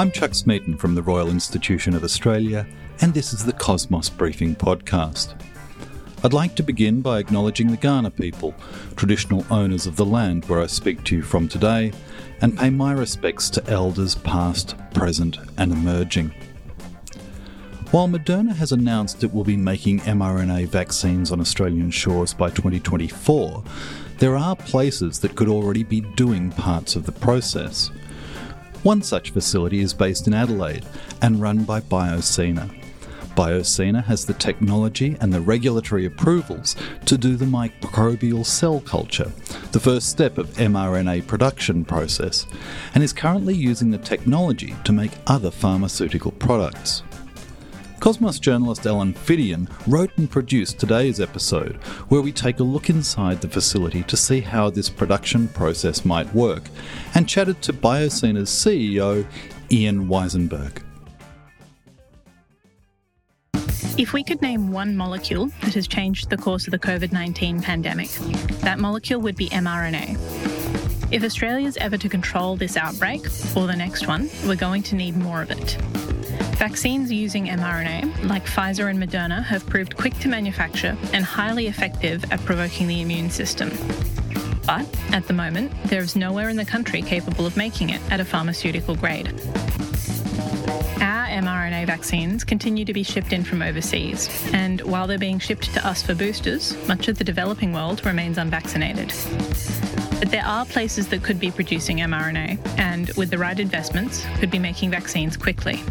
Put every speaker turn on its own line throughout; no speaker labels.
I'm Chuck Smeaton from the Royal Institution of Australia, and this is the Cosmos Briefing Podcast. I'd like to begin by acknowledging the Kaurna people, traditional owners of the land where I speak to you from today, and pay my respects to elders past, present, and emerging. While Moderna has announced it will be making mRNA vaccines on Australian shores by 2024, there are places that could already be doing parts of the process. One such facility is based in Adelaide and run by BioCina. BioCina has the technology and the regulatory approvals to do the microbial cell culture, the first step of mRNA production process, and is currently using the technology to make other pharmaceutical products. Cosmos journalist Ellen Phiddian wrote and produced today's episode, where we take a look inside the facility to see how this production process might work, and chatted to BioCina's CEO, Ian Weisenberg.
If we could name one molecule that has changed the course of the COVID 19 pandemic, that molecule would be mRNA. If Australia's ever to control this outbreak, or the next one, we're going to need more of it. Vaccines using mRNA, like Pfizer and Moderna, have proved quick to manufacture and highly effective at provoking the immune system. But at the moment, there is nowhere in the country capable of making it at a pharmaceutical grade. Our mRNA vaccines continue to be shipped in from overseas, and while they're being shipped to us for boosters, much of the developing world remains unvaccinated. But there are places that could be producing mRNA, and with the right investments, could be making vaccines quickly.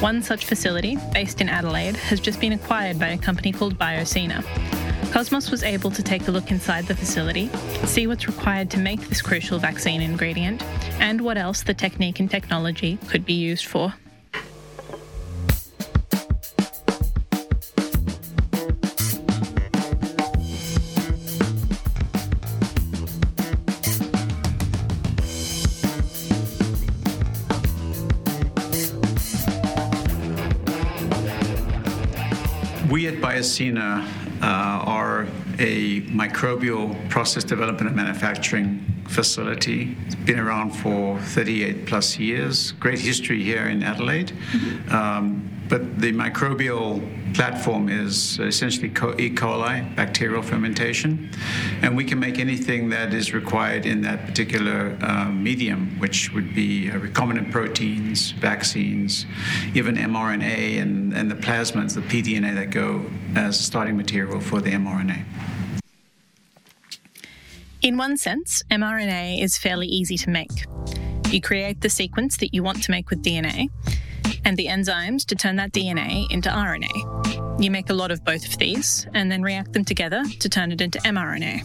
One such facility, based in Adelaide, has just been acquired by a company called BioCina. Cosmos was able to take a look inside the facility, see what's required to make this crucial vaccine ingredient, and what else the technique and technology could be used for.
BioCina uh, are a microbial process development and manufacturing facility. It's been around for 38 plus years. Great history here in Adelaide. Um, but the microbial platform is essentially E. coli, bacterial fermentation. And we can make anything that is required in that particular uh, medium, which would be uh, recombinant proteins, vaccines, even mRNA, and, and the plasmids, the pDNA that go as starting material for the mRNA.
In one sense, mRNA is fairly easy to make. You create the sequence that you want to make with DNA and the enzymes to turn that DNA into RNA. You make a lot of both of these and then react them together to turn it into mRNA.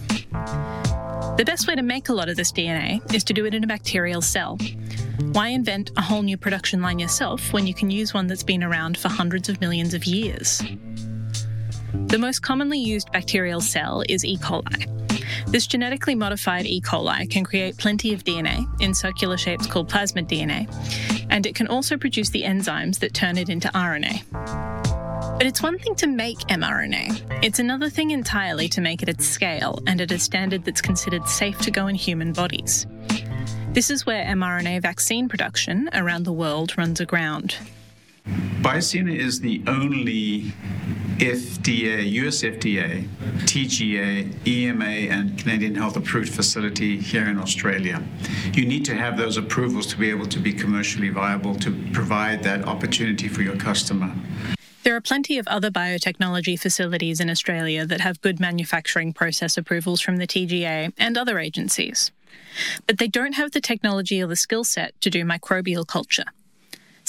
The best way to make a lot of this DNA is to do it in a bacterial cell. Why invent a whole new production line yourself when you can use one that's been around for hundreds of millions of years? The most commonly used bacterial cell is E. coli. This genetically modified E. coli can create plenty of DNA in circular shapes called plasmid DNA, and it can also produce the enzymes that turn it into RNA. But it's one thing to make mRNA. It's another thing entirely to make it at scale and at a standard that's considered safe to go in human bodies. This is where mRNA vaccine production around the world runs aground.
BioCina is the only FDA, US FDA, TGA, EMA, and Canadian Health approved facility here in Australia. You need to have those approvals to be able to be commercially viable to provide that opportunity for your customer.
There are plenty of other biotechnology facilities in Australia that have good manufacturing process approvals from the TGA and other agencies. But they don't have the technology or the skill set to do microbial culture.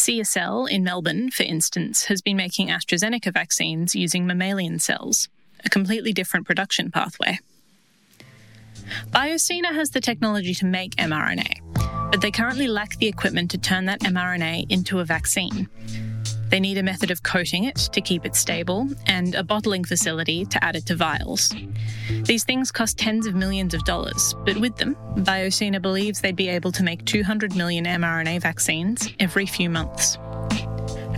CSL in Melbourne, for instance, has been making AstraZeneca vaccines using mammalian cells, a completely different production pathway. BioCina has the technology to make mRNA, but they currently lack the equipment to turn that mRNA into a vaccine. They need a method of coating it to keep it stable and a bottling facility to add it to vials. These things cost tens of millions of dollars, but with them, BioCina believes they'd be able to make 200 million mRNA vaccines every few months.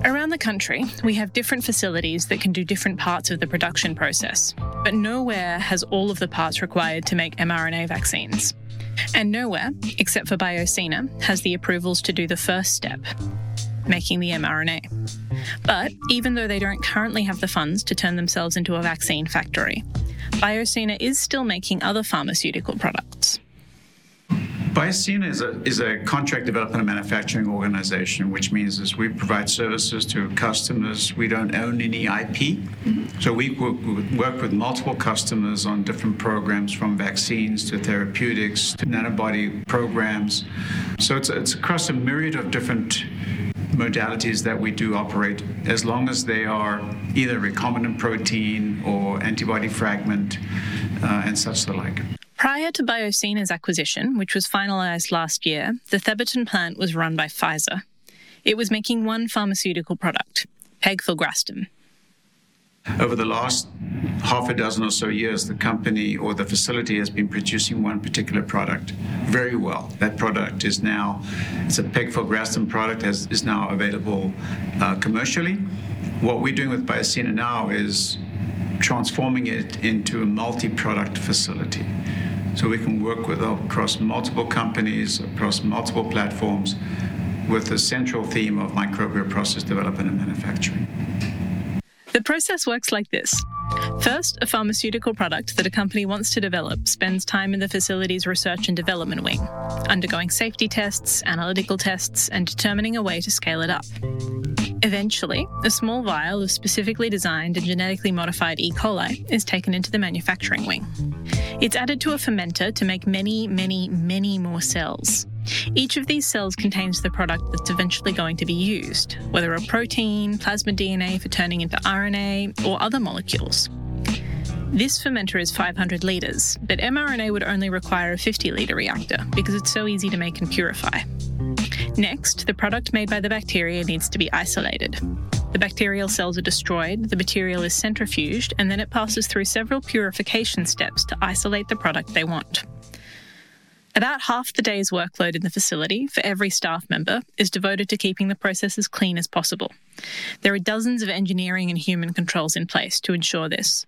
Around the country, we have different facilities that can do different parts of the production process, but nowhere has all of the parts required to make mRNA vaccines. And nowhere, except for BioCina, has the approvals to do the first step, making the mRNA. But even though they don't currently have the funds to turn themselves into a vaccine factory, BioCina is still making other pharmaceutical products.
BioCina is a, is a contract development and manufacturing organization, which means is we provide services to customers. We don't own any IP. Mm-hmm. So we work, work with multiple customers on different programs from vaccines to therapeutics to nanobody programs. So it's, it's across a myriad of different modalities that we do operate as long as they are either recombinant protein or antibody fragment uh, and such the like.
Prior to BioCina's acquisition, which was finalised last year, the Thebarton plant was run by Pfizer. It was making one pharmaceutical product, pegfilgrastim.
Over the last half a dozen or so years, the company or the facility has been producing one particular product very well. That product is now, it's a pegfilgrastim product, has, is now available uh, commercially. What we're doing with BioCina now is transforming it into a multi-product facility. So we can work with across multiple companies, across multiple platforms, with the central theme of microbial process development and manufacturing.
The process works like this. First, a pharmaceutical product that a company wants to develop spends time in the facility's research and development wing, undergoing safety tests, analytical tests, and determining a way to scale it up. Eventually, a small vial of specifically designed and genetically modified E. coli is taken into the manufacturing wing. It's added to a fermenter to make many, many, many more cells. Each of these cells contains the product that's eventually going to be used, whether a protein, plasmid DNA for turning into RNA, or other molecules. This fermenter is 500 litres, but mRNA would only require a 50 litre reactor because it's so easy to make and purify. Next, the product made by the bacteria needs to be isolated. The bacterial cells are destroyed, the material is centrifuged, and then it passes through several purification steps to isolate the product they want. About half the day's workload in the facility for every staff member is devoted to keeping the process as clean as possible. There are dozens of engineering and human controls in place to ensure this.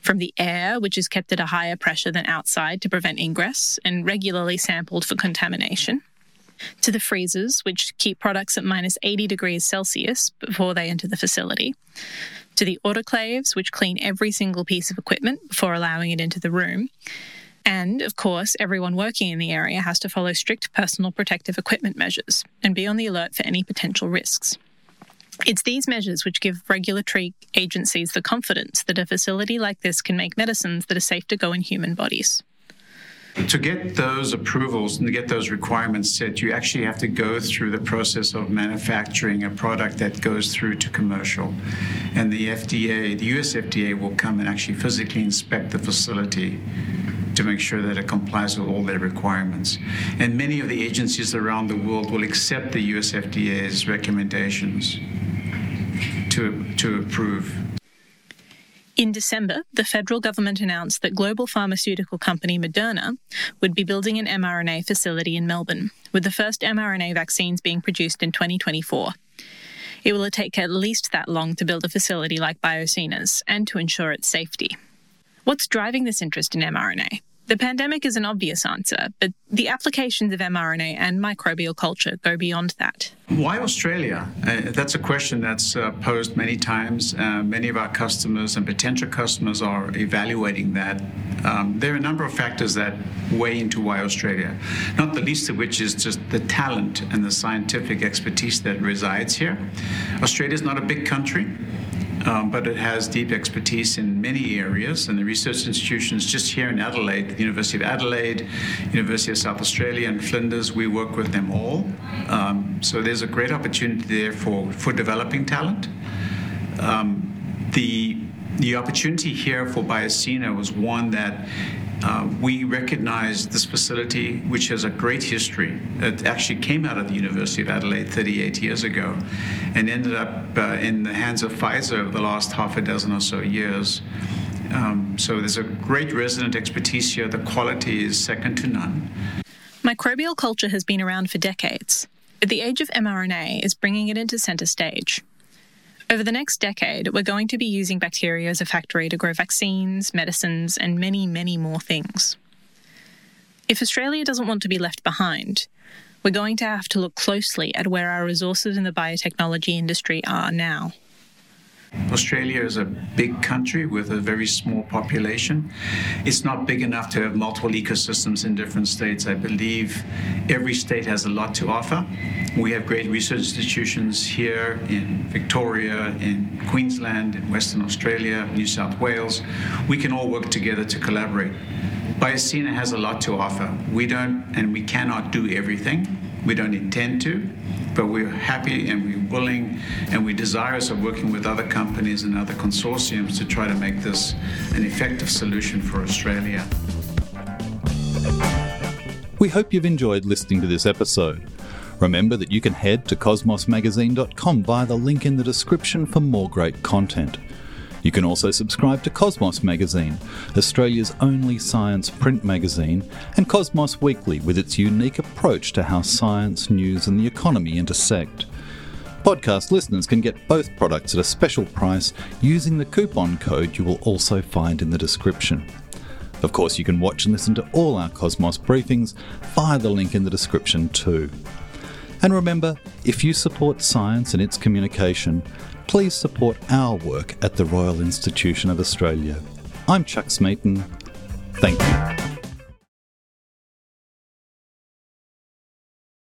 From the air, which is kept at a higher pressure than outside to prevent ingress and regularly sampled for contamination, to the freezers, which keep products at minus 80 degrees Celsius before they enter the facility, to the autoclaves, which clean every single piece of equipment before allowing it into the room. And, of course, everyone working in the area has to follow strict personal protective equipment measures and be on the alert for any potential risks. It's these measures which give regulatory agencies the confidence that a facility like this can make medicines that are safe to go in human bodies
to get those approvals and to get those requirements set, you actually have to go through the process of manufacturing a product that goes through to commercial. And the FDA, the US FDA, will come and actually physically inspect the facility to make sure that it complies with all their requirements. And many of the agencies around the world will accept the US FDA's recommendations to, to approve
in December, the federal government announced that global pharmaceutical company Moderna would be building an mRNA facility in Melbourne, with the first mRNA vaccines being produced in 2024. It will take at least that long to build a facility like BioCina's and to ensure its safety. What's driving this interest in mRNA? The pandemic is an obvious answer, but the applications of mRNA and microbial culture go beyond that.
Why Australia? Uh, that's a question that's uh, posed many times. Uh, many of our customers and potential customers are evaluating that. Um, there are a number of factors that weigh into why Australia, not the least of which is just the talent and the scientific expertise that resides here. Australia is not a big country um, but it has deep expertise in many areas. And the research institutions just here in Adelaide, the University of Adelaide, University of South Australia, and Flinders, we work with them all. Um, so there's a great opportunity there for, for developing talent. Um, the the opportunity here for BioCina was one that uh, we recognize this facility, which has a great history. It actually came out of the University of Adelaide 38 years ago and ended up uh, in the hands of Pfizer over the last half a dozen or so years. Um, so there's a great resident expertise here. The quality is second to none.
Microbial culture has been around for decades, but the age of mRNA is bringing it into centre stage. Over the next decade, we're going to be using bacteria as a factory to grow vaccines, medicines, and many, many more things. If Australia doesn't want to be left behind, we're going to have to look closely at where our resources in the biotechnology industry are now.
Australia is a big country with a very small population. It's not big enough to have multiple ecosystems in different states. I believe every state has a lot to offer. We have great research institutions here in Victoria, in Queensland, in Western Australia, New South Wales. We can all work together to collaborate. BioCina has a lot to offer. We don't and we cannot do everything. We don't intend to, but we're happy and we're willing and we're desirous of working with other companies and other consortiums to try to make this an effective solution for Australia.
We hope you've enjoyed listening to this episode. Remember that you can head to cosmosmagazine.com via the link in the description for more great content. You can also subscribe to Cosmos Magazine, Australia's only science print magazine, and Cosmos Weekly with its unique approach to how science, news, and the economy intersect. Podcast listeners can get both products at a special price using the coupon code you will also find in the description. Of course, you can watch and listen to all our Cosmos briefings via the link in the description too. And remember, if you support science and its communication, please support our work at the Royal Institution of Australia. I'm Chuck Smeaton. Thank you.